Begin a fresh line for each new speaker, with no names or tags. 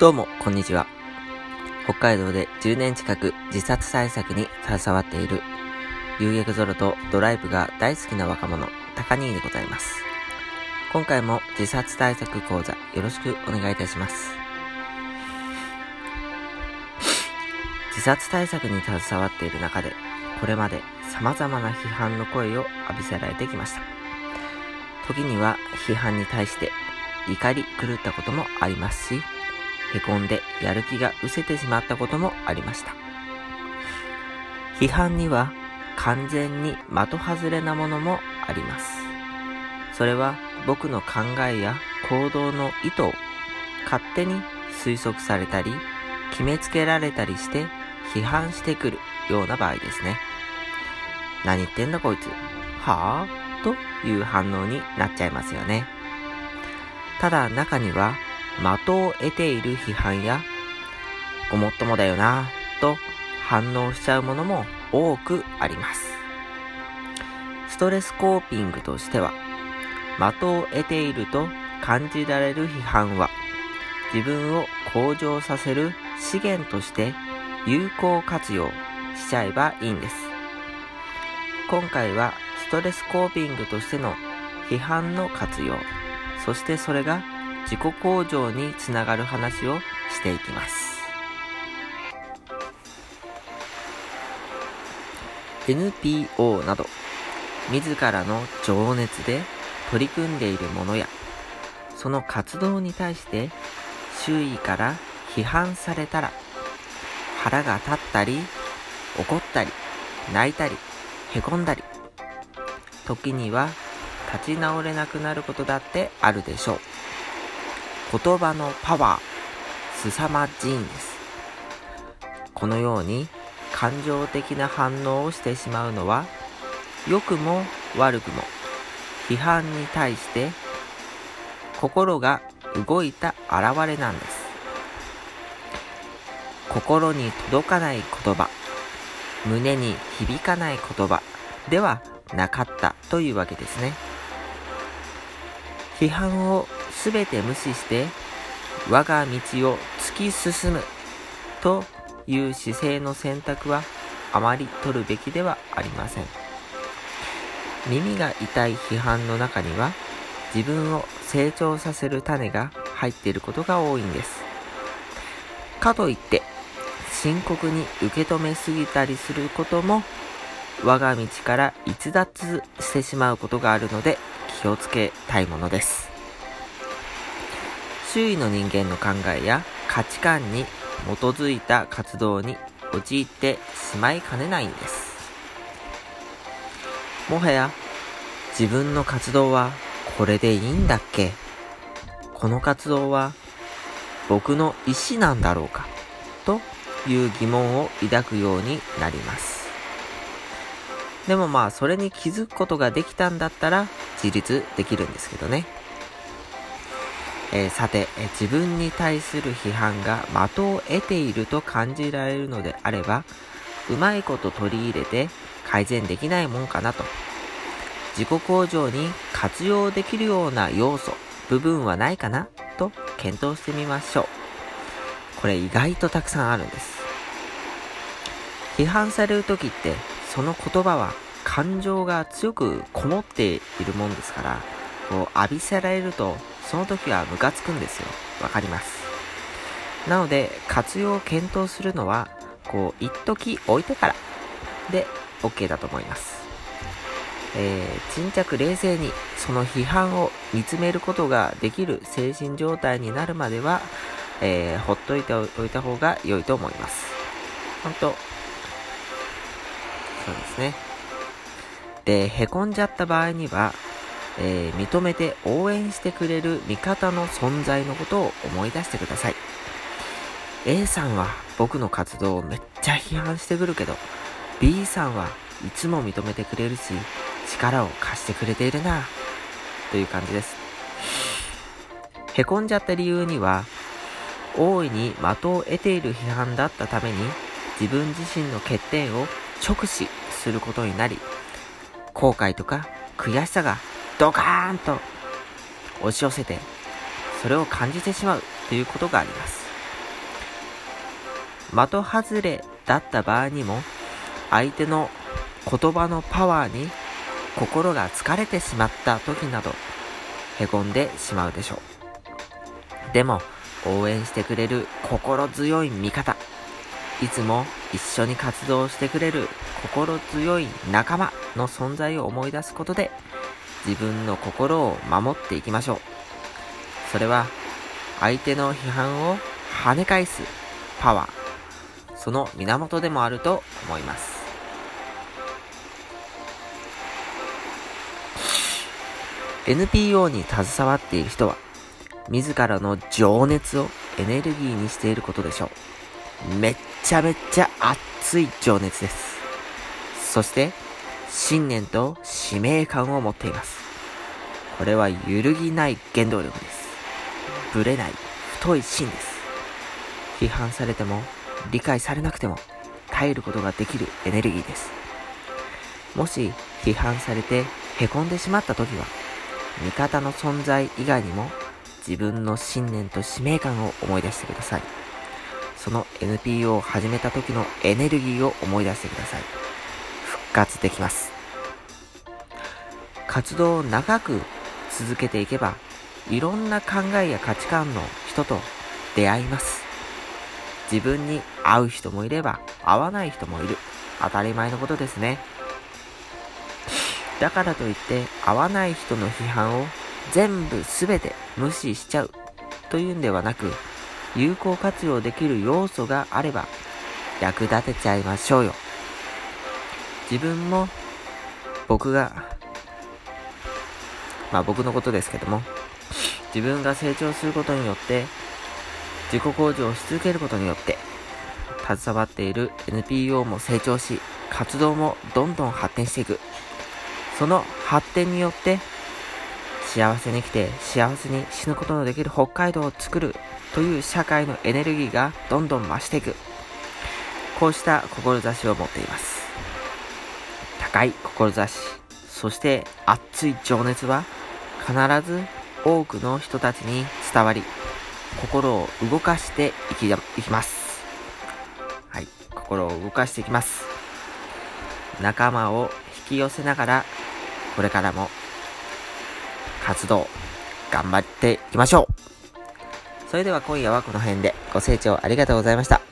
どうも、こんにちは。北海道で10年近く自殺対策に携わっている、遊撃ゾロとドライブが大好きな若者、高兄でございます。今回も自殺対策講座よろしくお願いいたします。自殺対策に携わっている中で、これまで様々な批判の声を浴びせられてきました。時には批判に対して怒り狂ったこともありますし、凹んでやる気が失せてしまったこともありました。批判には完全に的外れなものもあります。それは僕の考えや行動の意図を勝手に推測されたり、決めつけられたりして批判してくるような場合ですね。何言ってんだこいつ。はぁという反応になっちゃいますよね。ただ中には的を得ている批判や、ごもっともだよなと反応しちゃうものも多くあります。ストレスコーピングとしては、的を得ていると感じられる批判は、自分を向上させる資源として有効活用しちゃえばいいんです。今回はストレスコーピングとしての批判の活用、そしてそれが自己向上につながる話をしていきます。NPO など、自らの情熱で取り組んでいるものや、その活動に対して周囲から批判されたら、腹が立ったり、怒ったり、泣いたり、凹んだり、時には立ち直れなくなることだってあるでしょう。言葉のパワー、凄まじいんです。このように感情的な反応をしてしまうのは、良くも悪くも批判に対して心が動いた現れなんです。心に届かない言葉、胸に響かない言葉ではなかったというわけですね。批判をすべて無視して我が道を突き進むという姿勢の選択はあまり取るべきではありません。耳が痛い批判の中には自分を成長させる種が入っていることが多いんです。かといって深刻に受け止めすぎたりすることも我が道から逸脱してしまうことがあるので気をつけたいものです。周囲の人間の考えや価値観に基づいた活動に陥ってしまいかねないんです。もはや自分の活動はこれでいいんだっけ？この活動は僕の意思なんだろうか？という疑問を抱くようになります。でもまあそれに気づくことができたんだったら自立できるんですけどね。えー、さて、え自分に対する批判が的を得ていると感じられるのであれば、うまいこと取り入れて改善できないもんかなと。自己向上に活用できるような要素、部分はないかなと検討してみましょう。これ意外とたくさんあるんです。批判される時って、その言葉は感情が強くこもっているもんですから、こう浴びせられるとその時はムカつくんですよ。わかります。なので、活用を検討するのは、こう、一時置いてからで OK だと思います。えー、沈着冷静にその批判を見つめることができる精神状態になるまでは、えー、ほっといておいた方が良いと思います。本当そうですね。で、へこんじゃった場合には、えー、認めて応援してくれる味方の存在のことを思い出してください。A さんは僕の活動をめっちゃ批判してくるけど、B さんはいつも認めてくれるし、力を貸してくれているな、という感じです。へこんじゃった理由には、大いに的を得ている批判だったために、自分自身の欠点を直視することになり、後悔とか悔しさがドカーンと押し寄せて、それを感じてしまうということがあります。的外れだった場合にも、相手の言葉のパワーに心が疲れてしまった時など、凹んでしまうでしょう。でも、応援してくれる心強い味方、いつも一緒に活動してくれる心強い仲間の存在を思い出すことで、自分の心を守っていきましょう。それは、相手の批判を跳ね返すパワー、その源でもあると思います。NPO に携わっている人は、自らの情熱をエネルギーにしていることでしょう。めっちゃめちゃ熱い情熱です。そして、信念と使命感を持っています。これは揺るぎない原動力です。ぶれない太い芯です。批判されても、理解されなくても、耐えることができるエネルギーです。もし、批判されて凹んでしまった時は、味方の存在以外にも自分の信念と使命感を思い出してください。その NPO を始めた時のエネルギーを思い出してください。復活できます。活動を長く続けていけば、いろんな考えや価値観の人と出会います。自分に合う人もいれば、合わない人もいる。当たり前のことですね。だからといって合わない人の批判を全部全て無視しちゃうというんではなく有効活用できる要素があれば役立てちゃいましょうよ。自分も僕がまあ僕のことですけども自分が成長することによって自己向上し続けることによって携わっている NPO も成長し活動もどんどん発展していくその発展によって、幸せに来て幸せに死ぬことのできる北海道を作るという社会のエネルギーがどんどん増していく。こうした志を持っています。高い志、そして熱い情熱は必ず多くの人たちに伝わり、心を動かしていきいきます。はい、心を動かしていきます。仲間を引き寄せながらこれからも活動頑張っていきましょうそれでは今夜はこの辺でご清聴ありがとうございました。